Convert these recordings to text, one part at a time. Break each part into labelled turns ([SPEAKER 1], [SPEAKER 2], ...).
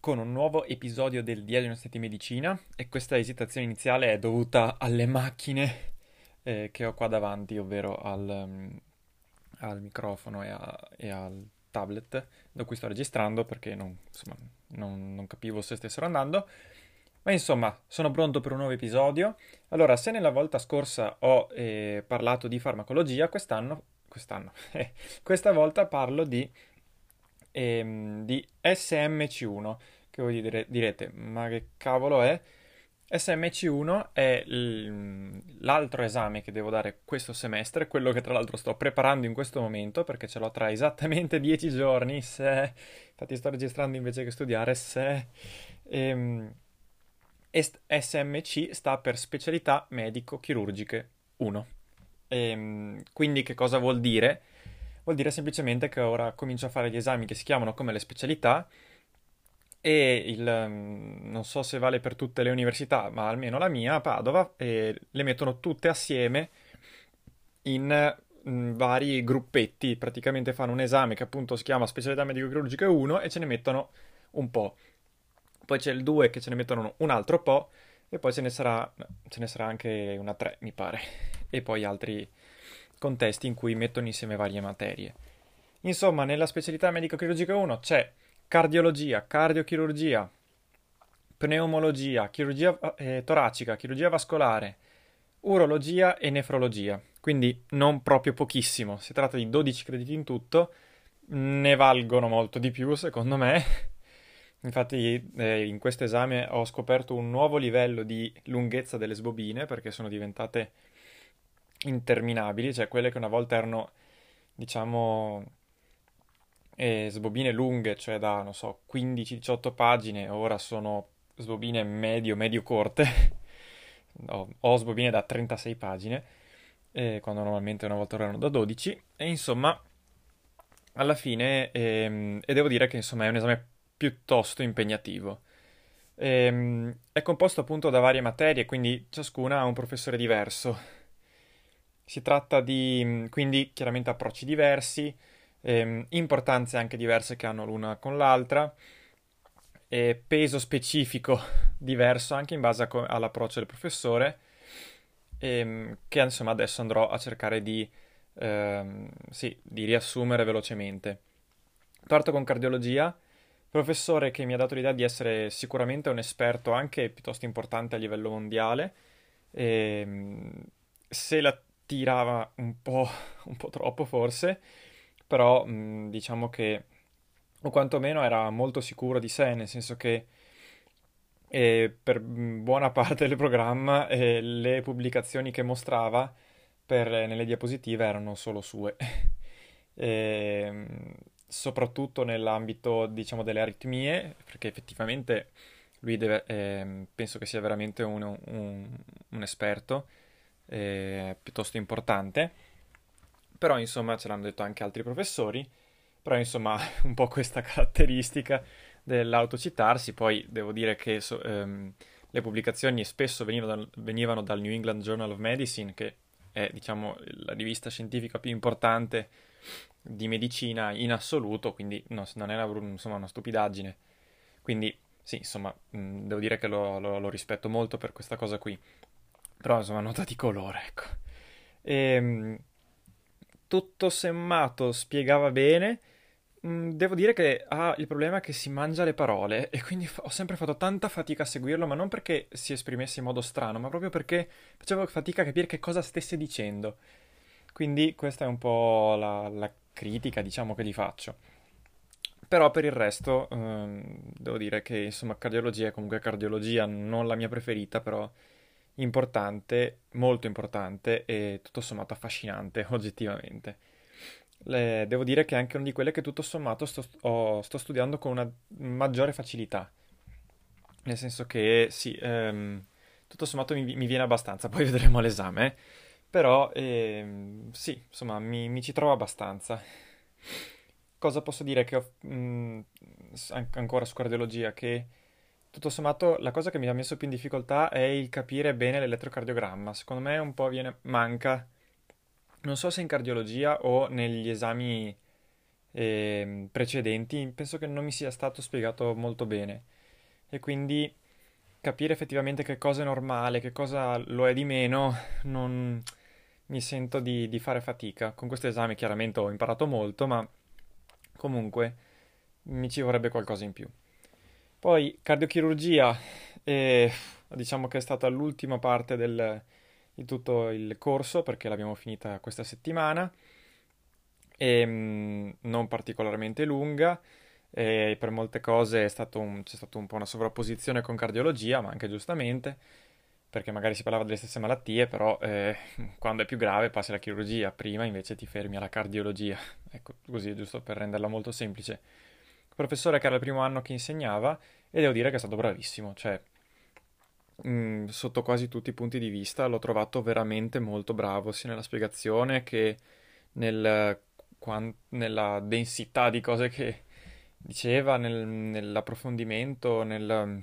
[SPEAKER 1] Con un nuovo episodio del Diario di studente di medicina e questa esitazione iniziale è dovuta alle macchine eh, che ho qua davanti, ovvero al, um, al microfono e, a, e, al tablet da cui sto registrando perché non, insomma, non, non capivo se stessero andando. Ma insomma, sono pronto per un nuovo episodio. Allora, se nella volta scorsa ho eh, parlato di farmacologia, quest'anno, quest'anno, eh, questa volta parlo di, ehm, di SMC1, che voi dire, direte, ma che cavolo è? SMC1 è l'altro esame che devo dare questo semestre, quello che tra l'altro sto preparando in questo momento perché ce l'ho tra esattamente 10 giorni, se... infatti sto registrando invece che studiare, se... Ehm... SMC sta per specialità medico-chirurgiche 1. Ehm... Quindi che cosa vuol dire? Vuol dire semplicemente che ora comincio a fare gli esami che si chiamano come le specialità e il, mm, non so se vale per tutte le università, ma almeno la mia a Padova, e le mettono tutte assieme in mm, vari gruppetti, praticamente fanno un esame che appunto si chiama specialità medico-chirurgica 1 e ce ne mettono un po'. Poi c'è il 2 che ce ne mettono un altro po' e poi ce ne sarà, ce ne sarà anche una 3, mi pare. E poi altri contesti in cui mettono insieme varie materie. Insomma, nella specialità medico-chirurgica 1 c'è cardiologia, cardiochirurgia, pneumologia, chirurgia eh, toracica, chirurgia vascolare, urologia e nefrologia. Quindi non proprio pochissimo, si tratta di 12 crediti in tutto, ne valgono molto di più secondo me. Infatti eh, in questo esame ho scoperto un nuovo livello di lunghezza delle sbobine perché sono diventate interminabili, cioè quelle che una volta erano, diciamo, e sbobine lunghe, cioè da, non so, 15-18 pagine, ora sono sbobine medio-medio corte, no, ho sbobine da 36 pagine, eh, quando normalmente una volta erano da 12, e insomma, alla fine, ehm, e devo dire che insomma è un esame piuttosto impegnativo. Ehm, è composto appunto da varie materie, quindi ciascuna ha un professore diverso. Si tratta di, quindi, chiaramente approcci diversi, ehm, importanze anche diverse che hanno l'una con l'altra, e peso specifico diverso anche in base co- all'approccio del professore, ehm, che insomma adesso andrò a cercare di, ehm, sì, di riassumere velocemente. Parto con cardiologia professore che mi ha dato l'idea di essere sicuramente un esperto anche piuttosto importante a livello mondiale. Ehm, se la tirava un po', un po' troppo forse, però mh, diciamo che, o quantomeno era molto sicuro di sé, nel senso che eh, per buona parte del programma eh, le pubblicazioni che mostrava per, nelle diapositive erano solo sue. e, ehm, soprattutto nell'ambito, diciamo, delle aritmie, perché effettivamente lui deve, eh, penso che sia veramente un, un, un esperto eh, piuttosto importante però insomma ce l'hanno detto anche altri professori, però insomma un po' questa caratteristica dell'autocitarsi, poi devo dire che so, ehm, le pubblicazioni spesso venivano venivano dal New England Journal of Medicine, che è diciamo la rivista scientifica più importante di medicina in assoluto, quindi no, non è una, insomma, una stupidaggine. Quindi sì, insomma, mh, devo dire che lo, lo, lo, rispetto molto per questa cosa qui. Però insomma, nota di colore, ecco. E, ehm, tutto sommato spiegava bene. Mm, devo dire che ha il problema che si mangia le parole e quindi ho sempre fatto tanta fatica a seguirlo, ma non perché si esprimesse in modo strano, ma proprio perché facevo fatica a capire che cosa stesse dicendo. Quindi questa è un po' la, la critica, diciamo, che gli faccio. Però per il resto ehm, devo dire che insomma cardiologia è comunque cardiologia, non la mia preferita, però importante, molto importante e tutto sommato affascinante oggettivamente. devo dire che è anche una di quelle che tutto sommato sto, oh, sto studiando con una maggiore facilità, nel senso che sì, ehm, tutto sommato mi, mi, viene abbastanza, poi vedremo all'esame, però ehm, sì, insomma, mi, mi, ci trovo abbastanza. Cosa posso dire che ho mh, ancora su cardiologia? Che tutto sommato la cosa che mi ha messo più in difficoltà è il capire bene l'elettrocardiogramma. Secondo me un po' viene, manca, non so se in cardiologia o negli esami eh, precedenti, penso che non mi sia stato spiegato molto bene. E quindi capire effettivamente che cosa è normale, che cosa lo è di meno, non mi sento di, di fare fatica. Con questo esame chiaramente ho imparato molto, ma comunque mi ci vorrebbe qualcosa in più. Poi cardiochirurgia, eh, diciamo che è stata l'ultima parte del, di tutto il corso perché l'abbiamo finita questa settimana, e, mh, non particolarmente lunga e per molte cose c'è stata un po' una sovrapposizione con cardiologia, ma anche giustamente, perché magari si parlava delle stesse malattie, però eh, quando è più grave passi alla chirurgia, prima invece ti fermi alla cardiologia. Ecco, così, giusto per renderla molto semplice. Professore che era il primo anno che insegnava, e devo dire che è stato bravissimo, cioè, mh, mm, sotto quasi tutti i punti di vista, l'ho trovato veramente molto bravo, sia nella spiegazione che nel, quan, nella densità di cose che diceva, nel, nell'approfondimento, nel...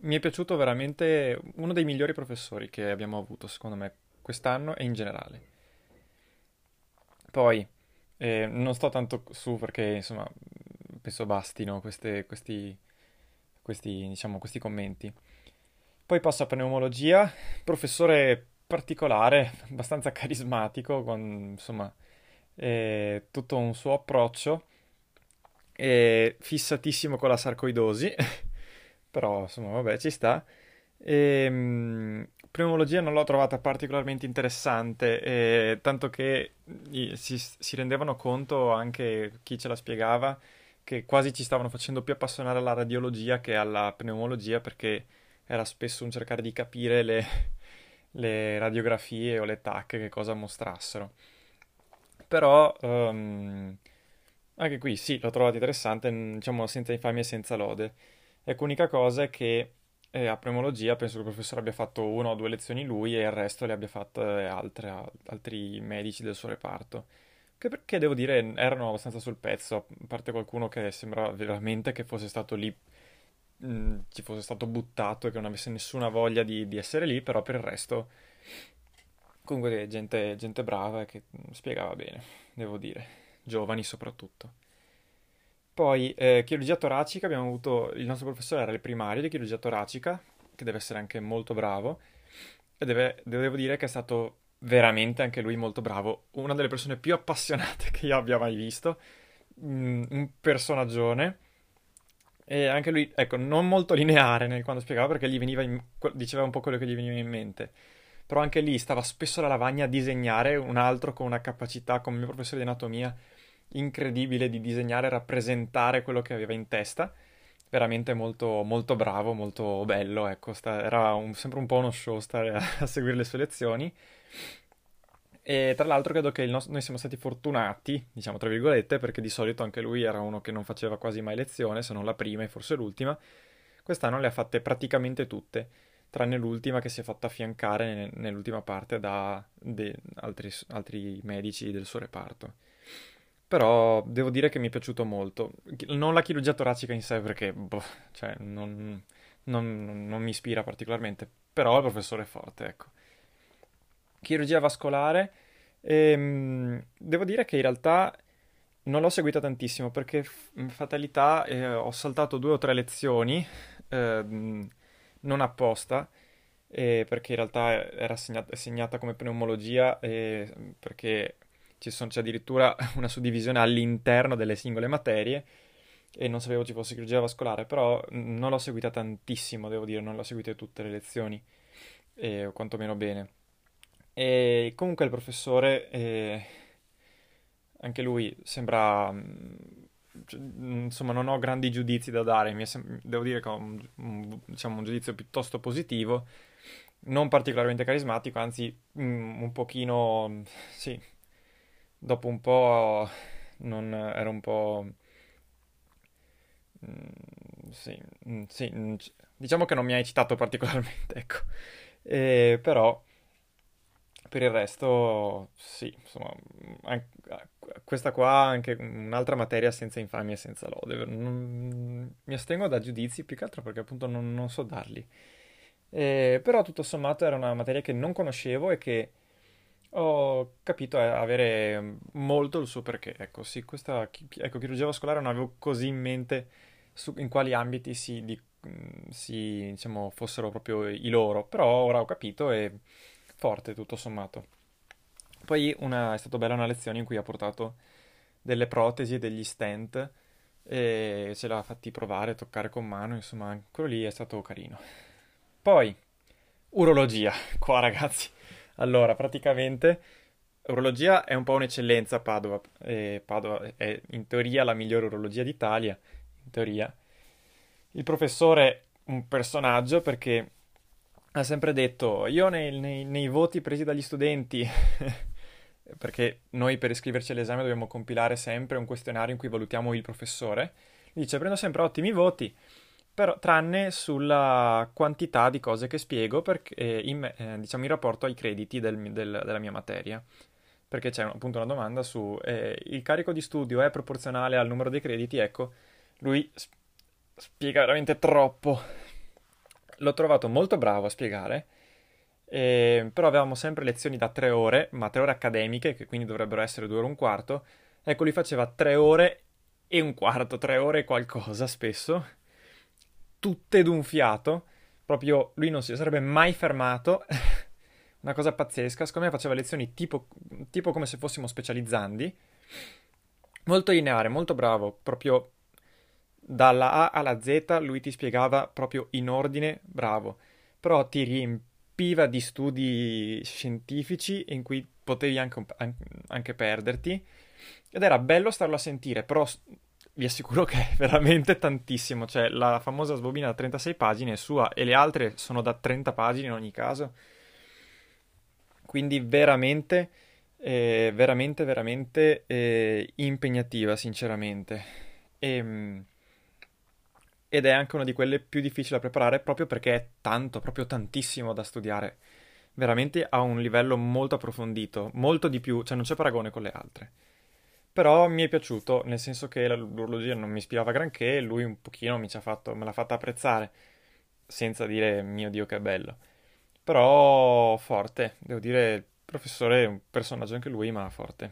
[SPEAKER 1] mi è piaciuto veramente uno dei migliori professori che abbiamo avuto, secondo me, quest'anno e in generale. Poi, eh, non sto tanto su perché, insomma, penso bastino queste, questi, questi, diciamo, questi commenti. Poi passo a pneumologia, professore particolare, abbastanza carismatico, con, insomma, eh, tutto un suo approccio è fissatissimo con la sarcoidosi, però insomma vabbè ci sta. E, ehm, pneumologia non l'ho trovata particolarmente interessante, eh, tanto che si, si, rendevano conto anche chi ce la spiegava che quasi ci stavano facendo più appassionare alla radiologia che alla pneumologia perché era spesso un cercare di capire le, le radiografie o le TAC che cosa mostrassero. Però um, anche qui sì, l'ho trovato interessante, diciamo senza infamia e senza lode. Ecco, l'unica cosa è che eh, a pneumologia penso che il professore abbia fatto una o due lezioni lui e il resto le abbia fatte altre, altri medici del suo reparto. Che perché devo dire erano abbastanza sul pezzo, a parte qualcuno che sembrava veramente che fosse stato lì, mh, ci fosse stato buttato e che non avesse nessuna voglia di, di essere lì, però per il resto comunque gente, gente brava che spiegava bene, devo dire giovani soprattutto. Poi eh, chirurgia toracica, abbiamo avuto il nostro professore era il primario di chirurgia toracica, che deve essere anche molto bravo, e deve, devo dire che è stato veramente anche lui molto bravo, una delle persone più appassionate che io abbia mai visto, mm, un personaggione, e anche lui, ecco, non molto lineare nel quando spiegava perché gli veniva in, diceva un po' quello che gli veniva in mente però anche lì stava spesso alla lavagna a disegnare un altro con una capacità come mio professore di anatomia incredibile di disegnare e rappresentare quello che aveva in testa. Veramente molto, molto bravo, molto bello, ecco, sta, era un, sempre un po' uno show stare a, a, seguire le sue lezioni. E tra l'altro credo che nostro, noi siamo stati fortunati, diciamo tra virgolette, perché di solito anche lui era uno che non faceva quasi mai lezione, se non la prima e forse l'ultima. Quest'anno le ha fatte praticamente tutte, tranne l'ultima che si è fatta affiancare nell'ultima parte da altri, altri medici del suo reparto. Però devo dire che mi è piaciuto molto. Non la chirurgia toracica in sé perché boh, cioè, non, non, non, mi ispira particolarmente, però il professore è forte, ecco. Chirurgia vascolare, ehm, devo dire che in realtà non l'ho seguita tantissimo perché fatalità eh, ho saltato due o tre lezioni, eh, non apposta, eh, perché in realtà era segnata, segnata come pneumologia, perché ci sono, c'è addirittura una suddivisione all'interno delle singole materie e non sapevo ci fosse chirurgia vascolare, però non l'ho seguita tantissimo, devo dire, non l'ho seguita tutte le lezioni, eh, o quantomeno bene. E comunque il professore, eh, anche lui sembra, insomma, non ho grandi giudizi da dare, sem- devo dire che ho un, un, diciamo, un giudizio piuttosto positivo, non particolarmente carismatico, anzi mm, un pochino, sì, dopo un po' non, era un po' mm, sì, mm, sì, mm, diciamo che non mi ha eccitato particolarmente, ecco. E, però per il resto, sì, insomma, anche, questa qua anche un'altra materia senza infamia e senza lode. Non, mi astengo da giudizi più che altro perché appunto non, non so darli. E, però tutto sommato era una materia che non conoscevo e che ho capito avere molto il suo perché. Ecco, sì, questa ecco, chirurgia vascolare non avevo così in mente su, in quali ambiti si, di, si, diciamo, fossero proprio i loro, però ora ho capito e forte tutto sommato. Poi una, è stata bella una lezione in cui ha portato delle protesi e degli stent e ce l'ha fatti provare, toccare con mano, insomma, quello lì è stato carino. Poi, urologia, qua ragazzi. Allora, praticamente, urologia è un po' un'eccellenza a Padova. E Padova è in teoria la migliore urologia d'Italia, in teoria. Il professore un personaggio perché ha sempre detto, io nei, nei, nei voti presi dagli studenti, perché noi per iscriverci all'esame dobbiamo compilare sempre un questionario in cui valutiamo il professore, dice prendo sempre ottimi voti, però tranne sulla quantità di cose che spiego, perché, eh, in, eh, diciamo in rapporto ai crediti del, del, della mia materia. Perché c'è appunto una domanda su eh, il carico di studio è proporzionale al numero dei crediti, ecco, lui spiega veramente troppo l'ho trovato molto bravo a spiegare, eh, però avevamo sempre lezioni da tre ore, ma tre ore accademiche, che quindi dovrebbero essere due ore e un quarto. Ecco, lui faceva tre ore e un quarto, tre ore e qualcosa spesso, tutte d'un fiato. Proprio lui non si sarebbe mai fermato. Una cosa pazzesca. Secondo me faceva lezioni tipo, tipo come se fossimo specializzandi. Molto lineare, molto bravo. Proprio dalla A alla Z lui ti spiegava proprio in ordine, bravo, però ti riempiva di studi scientifici in cui potevi anche, anche perderti. Ed era bello starlo a sentire, però vi assicuro che è veramente tantissimo, cioè la famosa sbobina da 36 pagine è sua e le altre sono da 30 pagine in ogni caso, quindi veramente, eh, veramente, veramente eh, impegnativa sinceramente. E, ehm, ed è anche una di quelle più difficili da preparare proprio perché è tanto, proprio tantissimo da studiare. Veramente a un livello molto approfondito, molto di più, cioè non c'è paragone con le altre. Però mi è piaciuto, nel senso che l'urologia non mi ispirava granché, lui un pochino fatto, me l'ha fatta apprezzare, senza dire mio Dio che bello. Però forte, devo dire, il professore è un personaggio anche lui, ma forte.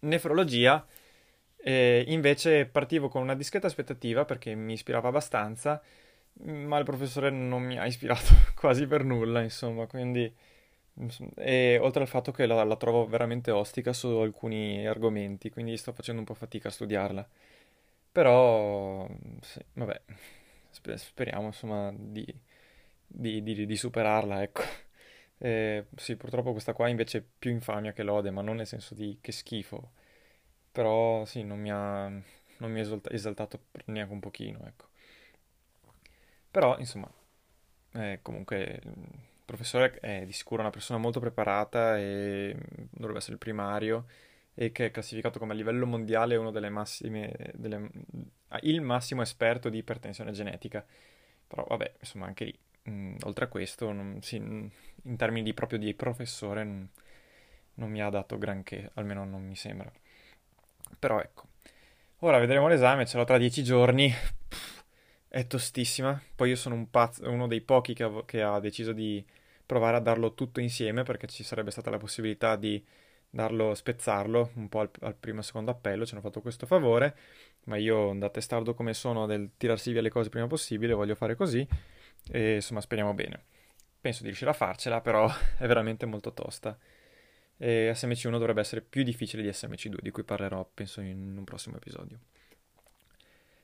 [SPEAKER 1] Nefrologia e invece partivo con una discreta aspettativa perché mi ispirava abbastanza, ma il professore non mi ha ispirato quasi per nulla, insomma, quindi... E oltre al fatto che la, la trovo veramente ostica su alcuni argomenti, quindi sto facendo un po' fatica a studiarla. Però, sì, vabbè, speriamo insomma di, di, di, di superarla, ecco. E, sì, purtroppo questa qua invece è più infamia che lode, ma non nel senso di che schifo però sì, non mi ha, non mi ha esalta- esaltato neanche un pochino, ecco. Però, insomma, eh, comunque il professore è di sicuro una persona molto preparata e dovrebbe essere il primario e che è classificato come a livello mondiale uno delle massime, delle, il massimo esperto di ipertensione genetica. Però vabbè, insomma, anche lì, mh, oltre a questo, non, sì, in termini di, proprio di professore, non, non mi ha dato granché, almeno non mi sembra. Però ecco. Ora vedremo l'esame, ce l'ho tra dieci giorni. è tostissima. Poi io sono un pazzo, uno dei pochi che ha, che ha deciso di provare a darlo tutto insieme perché ci sarebbe stata la possibilità di darlo, spezzarlo un po' al, al primo e secondo appello, ci hanno fatto questo favore, ma io da testardo come sono del tirarsi via le cose prima possibile, voglio fare così e insomma speriamo bene. Penso di riuscire a farcela, però è veramente molto tosta e SMC1 dovrebbe essere più difficile di SMC2, di cui parlerò penso in un prossimo episodio.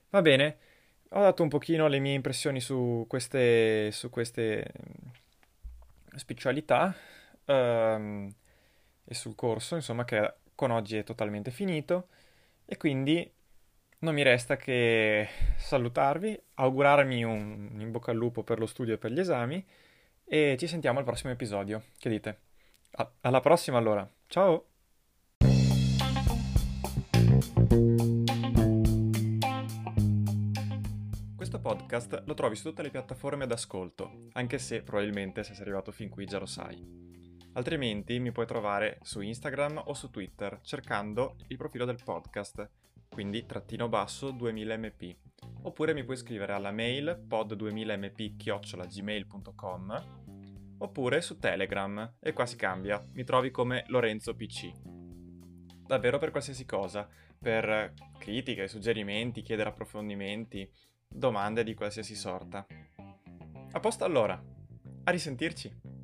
[SPEAKER 1] Va bene, ho dato un pochino le mie impressioni su queste, su queste mm, specialità um, e sul corso, insomma, che con oggi è totalmente finito e quindi non mi resta che salutarvi, augurarmi un in bocca al lupo per lo studio e per gli esami e ci sentiamo al prossimo episodio. Che dite? Alla prossima allora. Ciao! podcast lo trovi su tutte le piattaforme d'ascolto, anche se probabilmente se sei arrivato fin qui già lo sai. Altrimenti mi puoi trovare su Instagram o su Twitter cercando il profilo del podcast, quindi trattino basso 2000mp. Oppure mi puoi scrivere alla mail pod2000mp-gmail.com oppure su Telegram e qua si cambia, mi trovi come Lorenzo PC. Davvero per qualsiasi cosa, per critiche, suggerimenti, chiedere approfondimenti, domande di qualsiasi sorta. A posto allora, a risentirci!